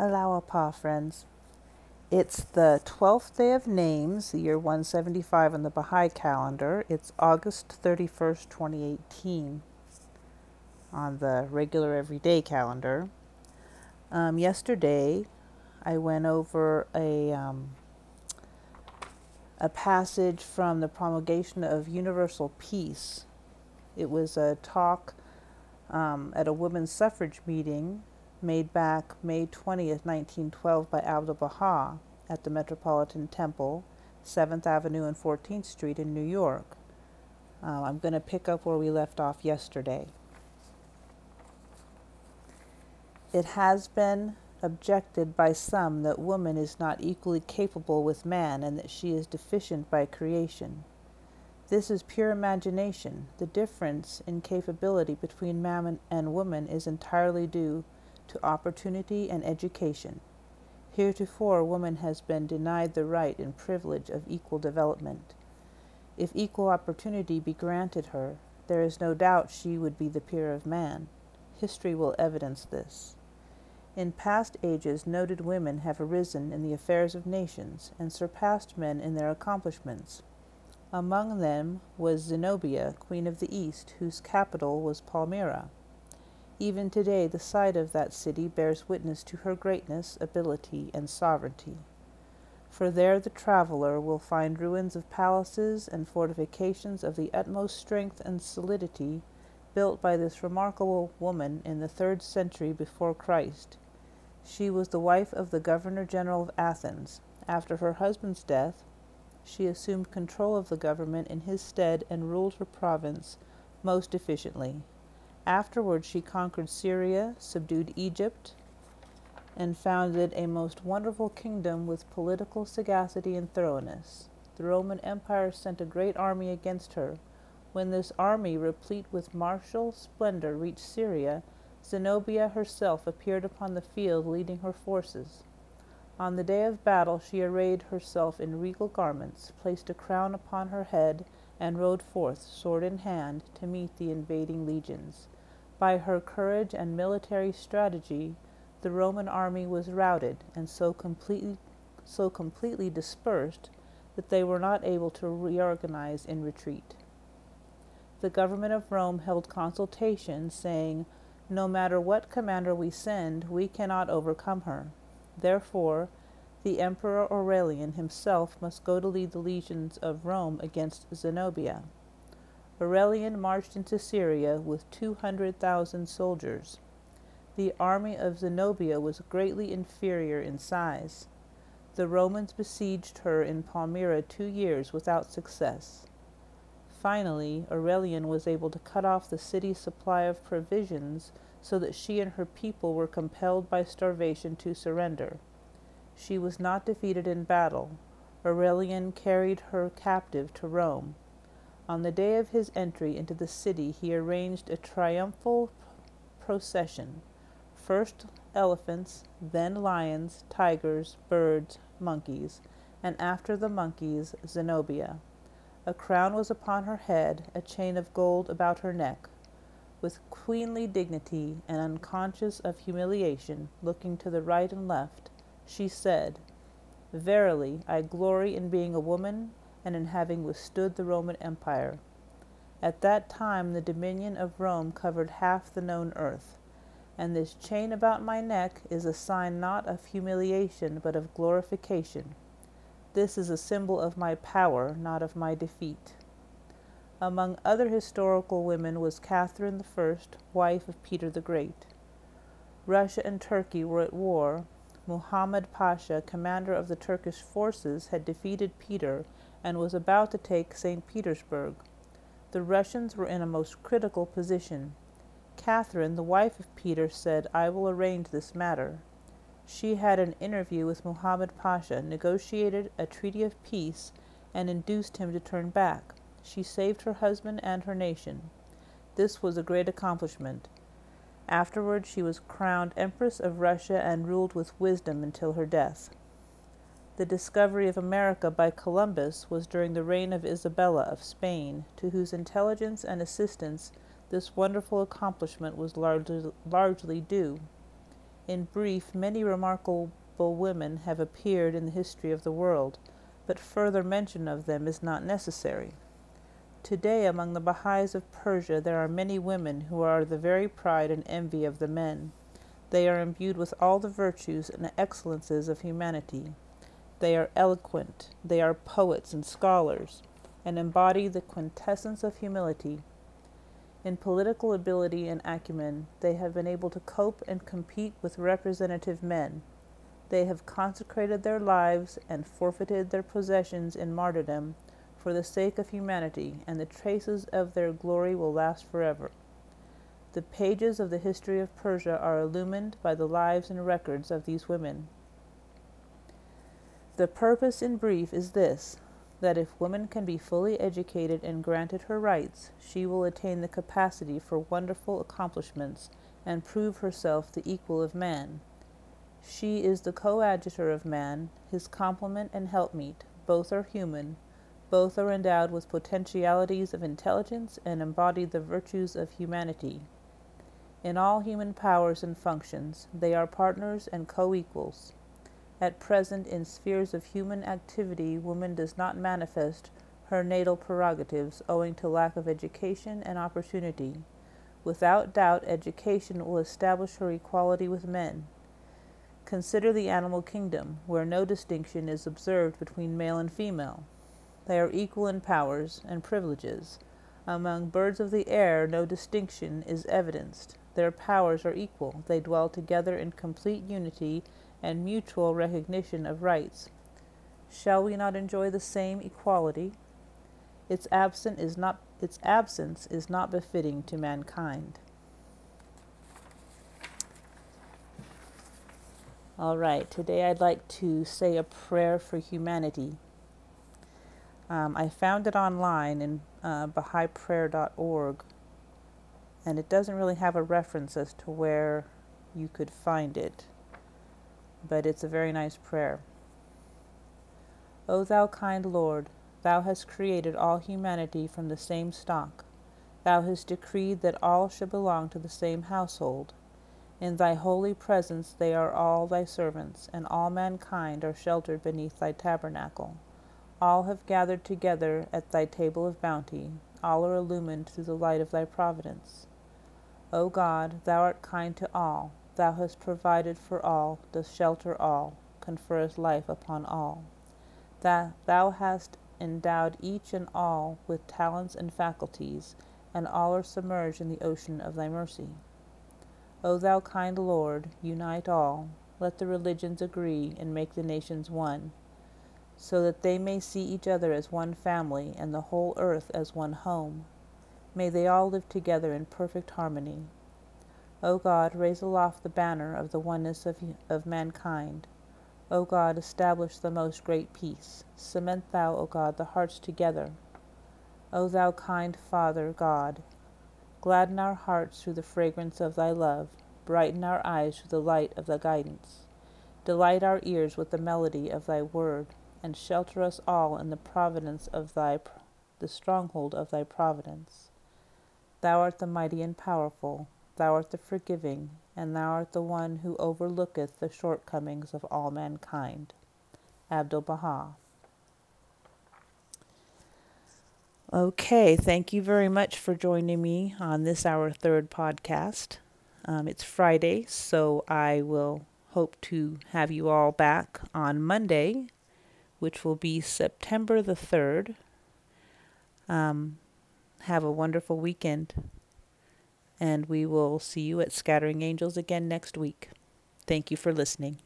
Allah-u-Abha, friends. It's the 12th day of Names, the year 175 on the Baha'i calendar. It's August 31st, 2018 on the regular everyday calendar. Um, yesterday, I went over a, um, a passage from the promulgation of universal peace. It was a talk um, at a women's suffrage meeting made back May 20th, 1912 by Abdu'l Baha at the Metropolitan Temple, 7th Avenue and 14th Street in New York. Uh, I'm going to pick up where we left off yesterday. It has been objected by some that woman is not equally capable with man and that she is deficient by creation. This is pure imagination. The difference in capability between man and woman is entirely due to opportunity and education. Heretofore, woman has been denied the right and privilege of equal development. If equal opportunity be granted her, there is no doubt she would be the peer of man. History will evidence this. In past ages, noted women have arisen in the affairs of nations and surpassed men in their accomplishments. Among them was Zenobia, Queen of the East, whose capital was Palmyra. Even today, the site of that city bears witness to her greatness, ability, and sovereignty. For there the traveler will find ruins of palaces and fortifications of the utmost strength and solidity built by this remarkable woman in the third century before Christ. She was the wife of the governor general of Athens. After her husband's death, she assumed control of the government in his stead and ruled her province most efficiently. Afterwards, she conquered Syria, subdued Egypt, and founded a most wonderful kingdom with political sagacity and thoroughness. The Roman Empire sent a great army against her. When this army, replete with martial splendor, reached Syria, Zenobia herself appeared upon the field leading her forces. On the day of battle, she arrayed herself in regal garments, placed a crown upon her head, and rode forth, sword in hand, to meet the invading legions. By her courage and military strategy, the Roman army was routed and so completely, so completely dispersed that they were not able to reorganize in retreat. The government of Rome held consultation, saying, No matter what commander we send, we cannot overcome her. Therefore, the Emperor Aurelian himself must go to lead the legions of Rome against Zenobia. Aurelian marched into Syria with 200,000 soldiers. The army of Zenobia was greatly inferior in size. The Romans besieged her in Palmyra two years without success. Finally, Aurelian was able to cut off the city's supply of provisions so that she and her people were compelled by starvation to surrender. She was not defeated in battle. Aurelian carried her captive to Rome. On the day of his entry into the city, he arranged a triumphal procession first elephants, then lions, tigers, birds, monkeys, and after the monkeys, Zenobia. A crown was upon her head, a chain of gold about her neck. With queenly dignity and unconscious of humiliation, looking to the right and left, she said, Verily, I glory in being a woman and in having withstood the Roman Empire. At that time the dominion of Rome covered half the known earth, and this chain about my neck is a sign not of humiliation but of glorification. This is a symbol of my power, not of my defeat. Among other historical women was Catherine I, wife of Peter the Great. Russia and Turkey were at war. Muhammad Pasha, commander of the Turkish forces, had defeated Peter and was about to take St. Petersburg. The Russians were in a most critical position. Catherine, the wife of Peter, said, I will arrange this matter. She had an interview with Muhammad Pasha, negotiated a treaty of peace, and induced him to turn back. She saved her husband and her nation. This was a great accomplishment. Afterward, she was crowned Empress of Russia and ruled with wisdom until her death. The discovery of America by Columbus was during the reign of Isabella of Spain, to whose intelligence and assistance this wonderful accomplishment was largely, largely due. In brief, many remarkable women have appeared in the history of the world, but further mention of them is not necessary. Today, among the Baha'is of Persia, there are many women who are the very pride and envy of the men. They are imbued with all the virtues and excellences of humanity. They are eloquent, they are poets and scholars, and embody the quintessence of humility. In political ability and acumen, they have been able to cope and compete with representative men. They have consecrated their lives and forfeited their possessions in martyrdom for the sake of humanity, and the traces of their glory will last forever. The pages of the history of Persia are illumined by the lives and records of these women. The purpose, in brief, is this that if woman can be fully educated and granted her rights, she will attain the capacity for wonderful accomplishments and prove herself the equal of man. She is the coadjutor of man, his complement and helpmeet. Both are human, both are endowed with potentialities of intelligence and embody the virtues of humanity. In all human powers and functions, they are partners and co equals. At present, in spheres of human activity, woman does not manifest her natal prerogatives owing to lack of education and opportunity. Without doubt, education will establish her equality with men. Consider the animal kingdom, where no distinction is observed between male and female. They are equal in powers and privileges. Among birds of the air, no distinction is evidenced. Their powers are equal. They dwell together in complete unity and mutual recognition of rights. Shall we not enjoy the same equality? Its absence is not its absence is not befitting to mankind. All right, today I'd like to say a prayer for humanity. Um, I found it online in uh, BahaiPrayer.org, and it doesn't really have a reference as to where you could find it, but it's a very nice prayer. O thou kind Lord, thou hast created all humanity from the same stock. Thou hast decreed that all should belong to the same household. In thy holy presence they are all thy servants, and all mankind are sheltered beneath thy tabernacle. All have gathered together at thy table of bounty, all are illumined through the light of thy providence. O God, thou art kind to all, thou hast provided for all, dost shelter all, conferrest life upon all. That thou hast endowed each and all with talents and faculties, and all are submerged in the ocean of thy mercy. O thou kind Lord, unite all, let the religions agree, and make the nations one so that they may see each other as one family and the whole earth as one home. May they all live together in perfect harmony. O God, raise aloft the banner of the oneness of, of mankind. O God, establish the most great peace. Cement thou, O God, the hearts together. O thou kind Father God, gladden our hearts through the fragrance of thy love, brighten our eyes through the light of thy guidance. Delight our ears with the melody of thy word and shelter us all in the providence of thy the stronghold of thy providence. Thou art the mighty and powerful, thou art the forgiving, and thou art the one who overlooketh the shortcomings of all mankind. Abdul Baha. Okay, thank you very much for joining me on this our third podcast. Um, it's Friday, so I will hope to have you all back on Monday which will be September the 3rd. Um, have a wonderful weekend, and we will see you at Scattering Angels again next week. Thank you for listening.